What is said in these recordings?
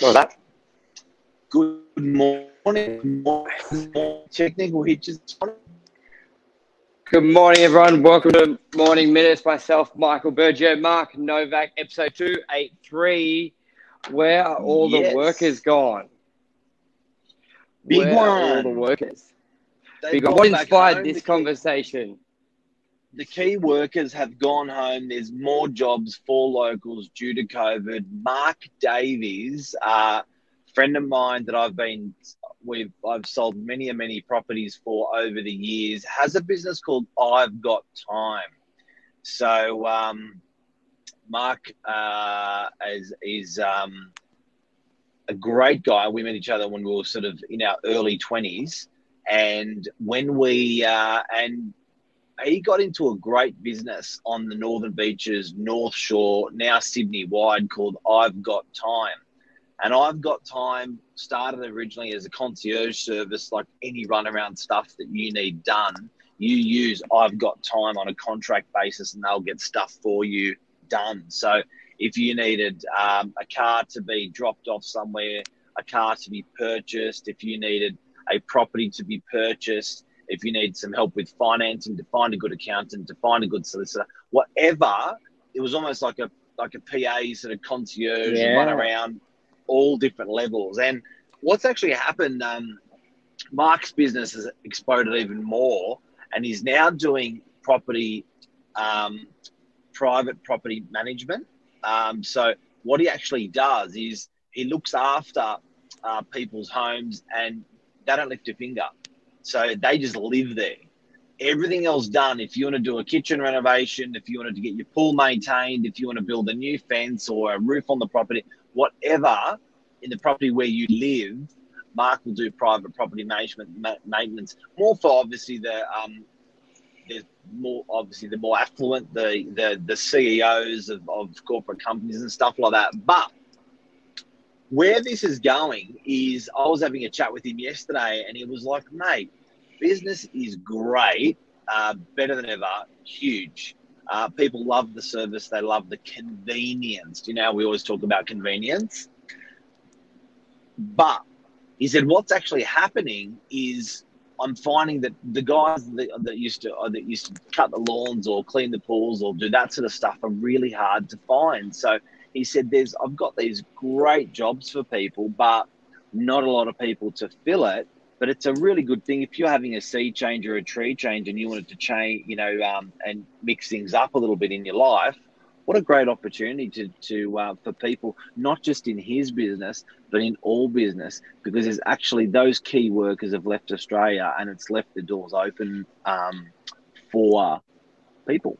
What that? Good morning. Good morning. Technical hitches. Good morning, everyone. Welcome to Morning Minutes. Myself, Michael Berger, Mark Novak, episode 283. Where are all Yes. the workers gone? Big Where are all the workers? They've Big one. What inspired this The key- conversation? The key workers have gone home. There's more jobs for locals due to COVID. Mark Davies, a friend of mine that I've been, we've I've sold many and many properties for over the years, has a business called I've Got Time. So um, Mark uh, is is um, a great guy. We met each other when we were sort of in our early twenties, and when we uh, and he got into a great business on the Northern Beaches, North Shore, now Sydney wide, called I've Got Time. And I've Got Time started originally as a concierge service, like any runaround stuff that you need done. You use I've Got Time on a contract basis, and they'll get stuff for you done. So if you needed um, a car to be dropped off somewhere, a car to be purchased, if you needed a property to be purchased, if you need some help with financing, to find a good accountant, to find a good solicitor, whatever, it was almost like a like a PA sort of concierge Yeah. run around all different levels. And what's actually happened, um, Mark's business has exploded even more, and he's now doing property, um, private property management. Um, so what he actually does is he looks after uh, people's homes, and they don't lift a finger. So they just live there. Everything else done. If you want to do a kitchen renovation, if you wanted to get your pool maintained, if you want to build a new fence or a roof on the property, whatever in the property where you live, Mark will do private property management ma- maintenance. More for obviously the um, there's more obviously the more affluent, the the the CEOs of, of corporate companies and stuff like that. But where this is going is I was having a chat with him yesterday and he was like, mate, business is great, uh, better than ever, huge. Uh, people love the service, they love the convenience. You know, we always talk about convenience. But he said, what's actually happening is I'm finding that the guys that, that used to that used to cut the lawns or clean the pools or do that sort of stuff are really hard to find. So he said, "There's I've got these great jobs for people, but not a lot of people to fill it. But it's a really good thing if you're having a sea change or a tree change and you wanted to change, you know, um, and mix things up a little bit in your life. What a great opportunity to to uh, for people, not just in his business, but in all business, because there's actually those key workers have left Australia and it's left the doors open um, for people.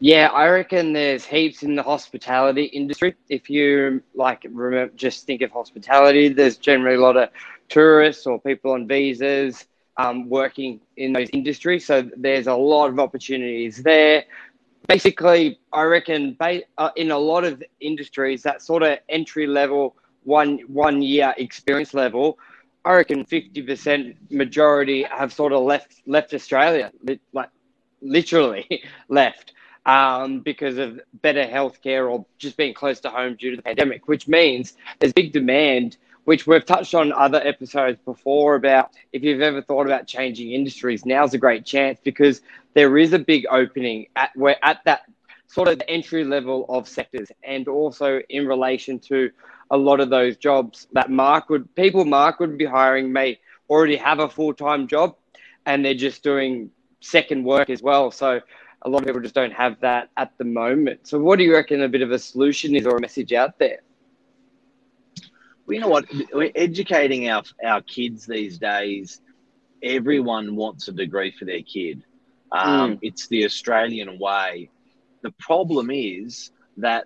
Yeah, I reckon there's heaps in the hospitality industry. If you like, remember, just think of hospitality. There's generally a lot of tourists or people on visas um, working in those industries. So there's a lot of opportunities there. Basically, I reckon ba- uh, in a lot of industries, that sort of entry level, one one year experience level, I reckon fifty percent majority have sort of left left Australia, li- like literally left um, because of better healthcare or just being close to home due to the pandemic, which means there's big demand, which we've touched on other episodes before about if you've ever thought about changing industries, now's a great chance because there is a big opening at where at that sort of entry level of sectors and also in relation to a lot of those jobs that Mark would people Mark would be hiring may already have a full-time job and they're just doing second work as well. So a lot of people just don't have that at the moment. So, what do you reckon a bit of a solution is or a message out there? Well, you know what? We're educating our our kids these days. Everyone wants a degree for their kid. Um, It's the Australian way. The problem is that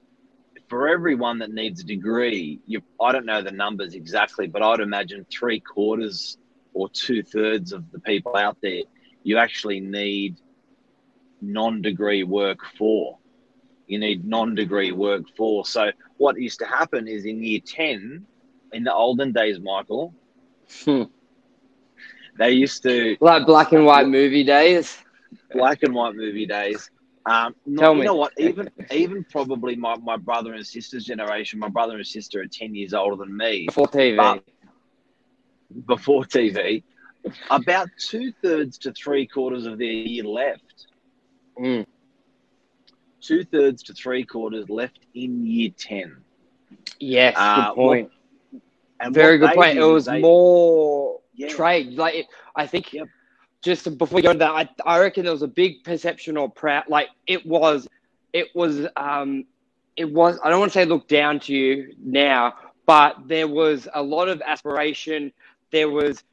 for everyone that needs a degree, you I don't know the numbers exactly, but I'd imagine three quarters or two thirds of the people out there, you actually need non-degree work for. You need non-degree work for. So what used to happen is in year ten, in the olden days, Michael, Hmm. they used to Like black and white movie days. black and white movie days. Um, not, Tell you know what? Even even probably my, my brother and sister's generation. My brother and sister are ten years older than me. Before TV. Before TV, about two thirds to three quarters of their year left. Mm. Two thirds to three quarters left in year ten. Yes, Uh, good point. And Very good point. It was they- more Yeah. trade. Like it, I think, Yep. just before we go into that, I, I reckon there was a big perception or proud. Like it was, it was, um, it was. I don't want to say look down to you now, but there was a lot of aspiration. There was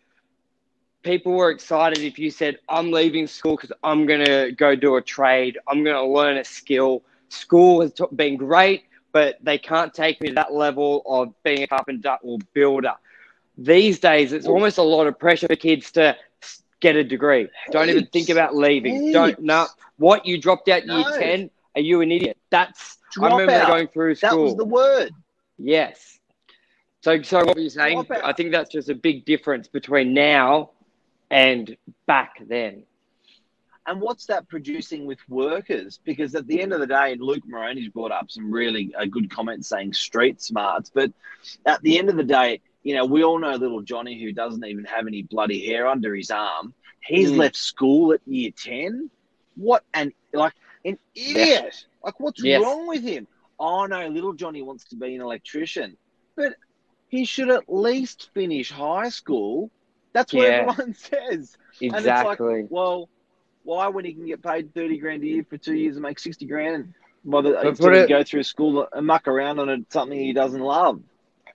people were excited if you said, "I'm leaving school because I'm gonna go do a trade. I'm gonna learn a skill." School has t- been great, but they can't take me to that level of being a carpenter or builder. These days, it's almost a lot of pressure for kids to get a degree. Don't even think about leaving. Don't no. What you dropped out in year No. ten? Are you an idiot? That's I remember out. going through school. That was the word. Yes. So, so what were you saying? I think that's just a big difference between now and back then. And what's that producing with workers? Because at the end of the day, and Luke Moroney's brought up some really uh, good comments saying street smarts. But at the end of the day, you know, we all know little Johnny who doesn't even have any bloody hair under his arm. He's Mm. left school at year 10. What an, like, an idiot. Like, what's Yes. wrong with him? Oh, no, little Johnny wants to be an electrician. But he should at least finish high school. That's what Yeah. everyone says. And it's Exactly. like, well, why when he can get paid thirty grand a year for two years and make sixty grand, rather But instead put of it- go through school and muck around on something he doesn't love?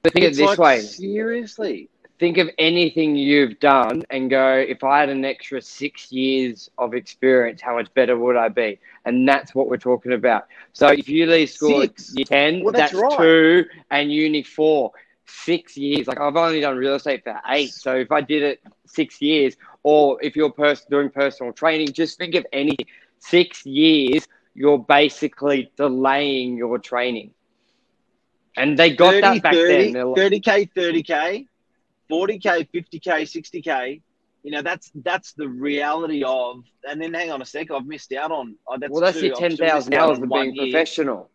but think of it this like, way. seriously. Think of anything you've done and go, if I had an extra six years of experience, how much better would I be? And that's what we're talking about. So if you leave school Six. at year 10, Well, that's that's, right. two, and uni four. Six years. Like I've only done real estate for eight. So if I did it six years, or if you're pers- doing personal training, just think of anything. Six years, you're basically delaying your training. And they got 30, that back 30, then. Like- 30k, 30k, 40k, 50k, 60k. You know, that's that's the reality of. And then hang on a sec, I've missed out on. Oh, that's well, that's two. your I've still 10,000 hours of being year. professional.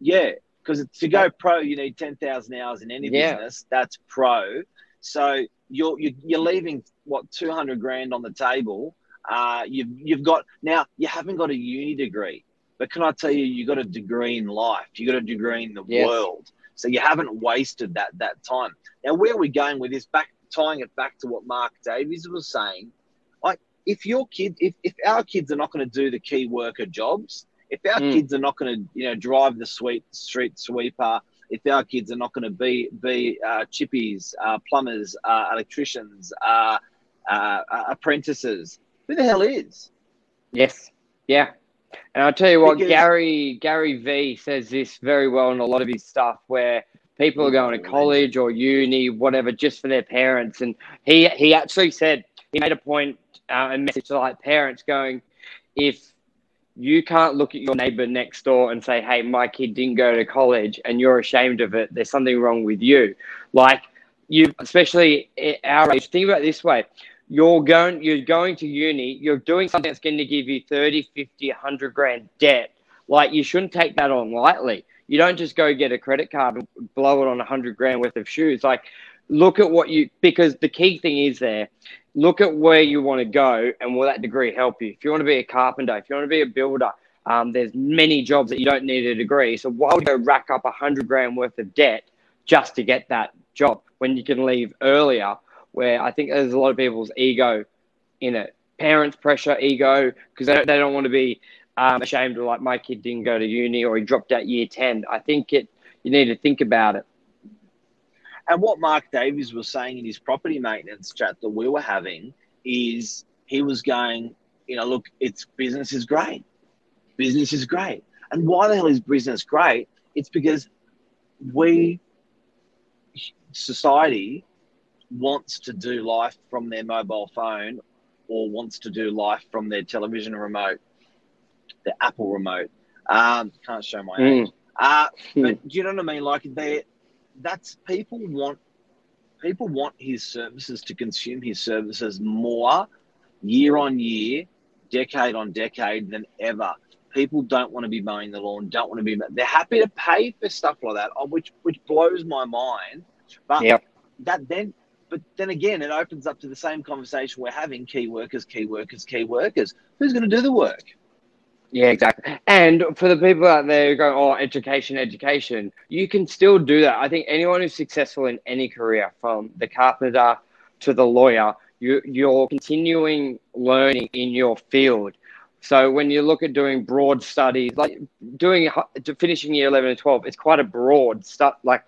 Yeah, because to go pro, you need ten thousand hours in any Yeah. business. That's pro. So you're you're, you're leaving what two hundred grand on the table. Uh, you've you've got now you haven't got a uni degree, but can I tell you, you got a degree in life. You got a degree in the Yes. world. So you haven't wasted that that time. Now where are we going with this? Back tying it back to what Mark Davies was saying. Like if your kid, if if our kids are not going to do the key worker jobs, if our Mm. kids are not going to, you know, drive the sweet street sweeper, if our kids are not going to be be uh, chippies, uh, plumbers, uh, electricians, uh, uh, uh, apprentices, who the hell is? Yes. Yeah. And I'll tell you what, Because- Gary Gary V says this very well in a lot of his stuff where people are going to college or uni, whatever, just for their parents. And he he actually said he made a point uh, a message to like parents going, if you can't look at your neighbor next door and say, "Hey, my kid didn't go to college," and you're ashamed of it, there's something wrong with you. Like you, especially our age, think about this way: you're going, you're going to uni, you're doing something that's going to give you 30, 50, 100 grand debt. Like you shouldn't take that on lightly. You don't just go get a credit card and blow it on 100 grand worth of shoes. Like look at what you because the key thing is there look at where you want to go and will that degree help you. If you want to be a carpenter if you want to be a builder um, there's many jobs that you don't need a degree. So why would you go rack up a hundred grand worth of debt just to get that job when you can leave earlier where i think there's a lot of people's ego in it. Parents pressure ego because they don't, they don't want to be um, ashamed of like my kid didn't go to uni or he dropped out year 10 i think it you need to think about it And what Mark Davies was saying in his property maintenance chat that we were having is he was going, you know, look, it's business is great. Business is great. And why the hell is business great? It's because we, society, wants to do life from their mobile phone or wants to do life from their television remote, their Apple remote. Um, can't show my age. Mm. Uh, Hmm. but do you know what I mean? Like they, that's people want people want his services to consume his services more year on year, decade on decade than ever. people don't want to be mowing the lawn, don't want to be. They're happy to pay for stuff like that, which which blows my mind. But Yep. that then, but then again, it opens up to the same conversation we're having: key workers, key workers, key workers. Who's going to do the work? Yeah, exactly. And for the people out there who go, oh, education, education, you can still do that. I think anyone who's successful in any career, from the carpenter to the lawyer, you, you're continuing learning in your field. So when you look at doing broad studies, like doing finishing year 11 and 12, it's quite a broad stuff, like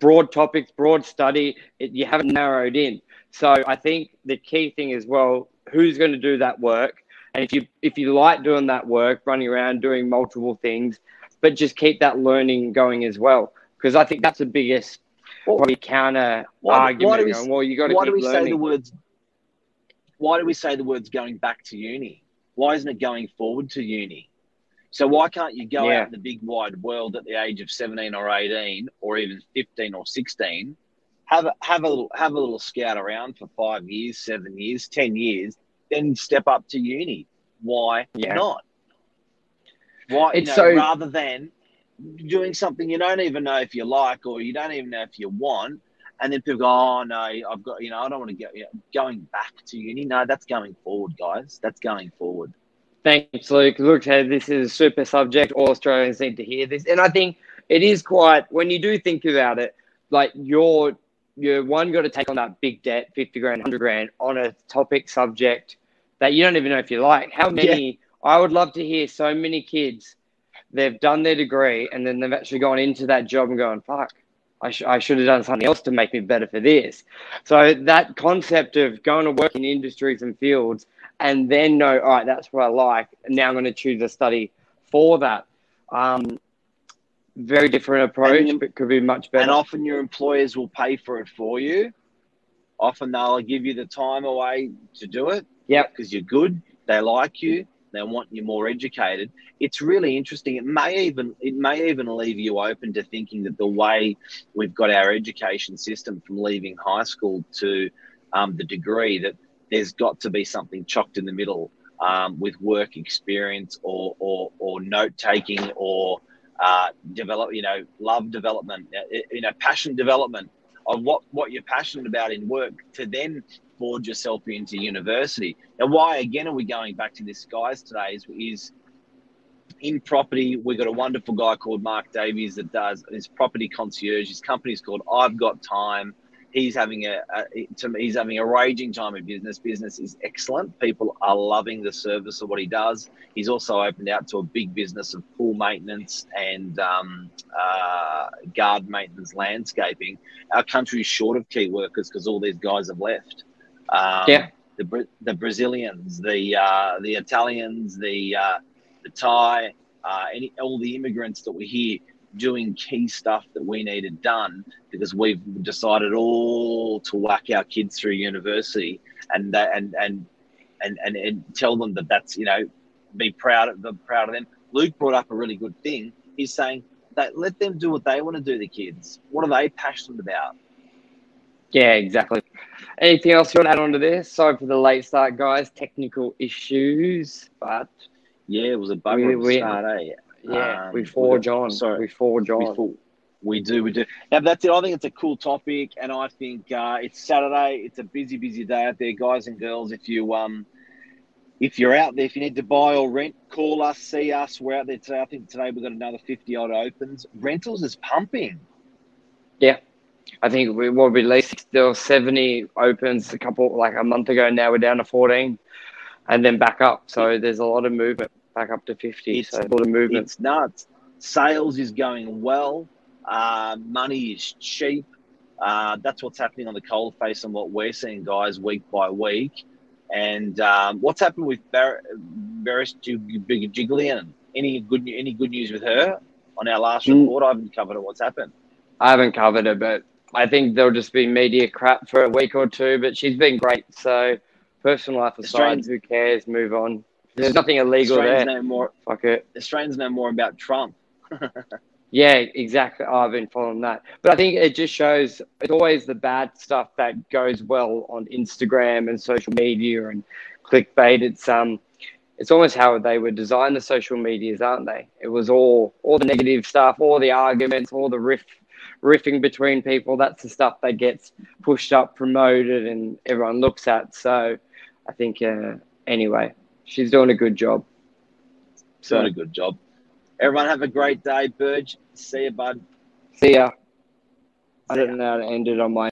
broad topics, broad study. It, you haven't narrowed in. So I think the key thing is, well, who's going to do that work? And if you if you like doing that work, running around doing multiple things, but just keep that learning going as well, because I think that's the biggest probably counter Why- why argument. do we- going, well, you got to Why do we say the words? Why do we say the words going back to uni? Why isn't it going forward to uni? So why can't you go Yeah. out in the big wide world at the age of seventeen or eighteen, or even fifteen or sixteen, have a, have a little have a little scout around for five years, seven years, ten years, then step up to uni? Why Yeah. not? Why you It's know, so- rather than doing something you don't even know if you like or you don't even know if you want, and then people go, "Oh no, I've got you know I don't want to go you know, going back to uni." No, that's going forward, guys. That's going forward. Thanks, Luke. Look, hey, this is a super subject. All Australians need to hear this, and I think it is quite. When you do think about it, like you're you're one got to take on that big debt, fifty grand, hundred grand, on a topic subject that you don't even know if you like. How many? I would love to hear so many kids. They've done their degree and then they've actually gone into that job and going, "Fuck, I, sh- I should have done something else to make me better for this." So that concept of going to work in industries and fields and then know, all right, that's what I like. And now I'm going to choose a study for that. Um, very different approach, And- but could be much better. And often your employers will pay for it for you. Often they'll give you the time away to do it. Yeah. Because you're good. They like you. They want you more educated. It's really interesting. It may even it may even leave you open to thinking that the way we've got our education system from leaving high school to um, the degree that there's got to be something chocked in the middle um, with work experience or or, or note taking or uh, develop, you know, love development, uh, you know, passion development of what, what you're passionate about in work to then forge yourself into university. Now, why again are we going back to this, guys? Today is, is in property. We've got a wonderful guy called Mark Davies that does his property concierge. His company's called I've Got Time. He's having a, a to me, he's having a raging time in business. Business is excellent. People are loving the service of what he does. He's also opened out to a big business of pool maintenance and um, uh, guard maintenance, landscaping. Our country is short of key workers because all these guys have left. Um, Yeah. The, the Brazilians, the uh, the Italians, the uh, the Thai, uh, any all the immigrants that were here doing key stuff that we needed done because we've decided all to whack our kids through university and that and and and and, and tell them that that's you know be proud of them proud of them luke brought up a really good thing he's saying that let them do what they want to do the kids what are they passionate about Yeah, exactly. Anything else you want to add on to this? Sorry for the late start, guys. Technical issues, but yeah it was a bugger We- we- start eh yeah, Um, we forge we- on. sorry. we forge we, on. we do, we do. Now that's it. I think it's a cool topic, and I think uh, it's Saturday. It's a busy, busy day out there, guys and girls. If you um, if you're out there, if you need to buy or rent, call us, see us. We're out there today. I think today we've got another fifty odd opens. Rentals is pumping. Yeah. I think we will be at least still 70 opens a couple, like a month ago. Now we're down to 14 and then back up. So there's a lot of movement back up to 50. It's- so of movement. It's nuts. Sales is going well. Uh, money is cheap. Uh, that's what's happening on the cold face and what we're seeing, guys, week by week. And um, what's happened with Bar- Berejiklian? Any good any good news with her on our last Mm. report? I haven't covered it. What's happened? I haven't covered it, but I think there'll just be media crap for a week or two. But she's been great. So personal life aside, Australians- who cares? Move on. There's nothing illegal Australians there. know more. Fuck it. Australians know more about Trump. Yeah, exactly. I've been following that. But I think it just shows it's always the bad stuff that goes well on Instagram and social media and clickbait. It's um it's almost how they would design the social medias, aren't they? It was all all the negative stuff, all the arguments, all the riff riffing between people. That's the stuff that gets pushed up, promoted, and everyone looks at. So I think uh, anyway, she's doing a good job. So doing a good job. Everyone have a great day, Burge. See you, bud. See ya. I don't know how to end it on my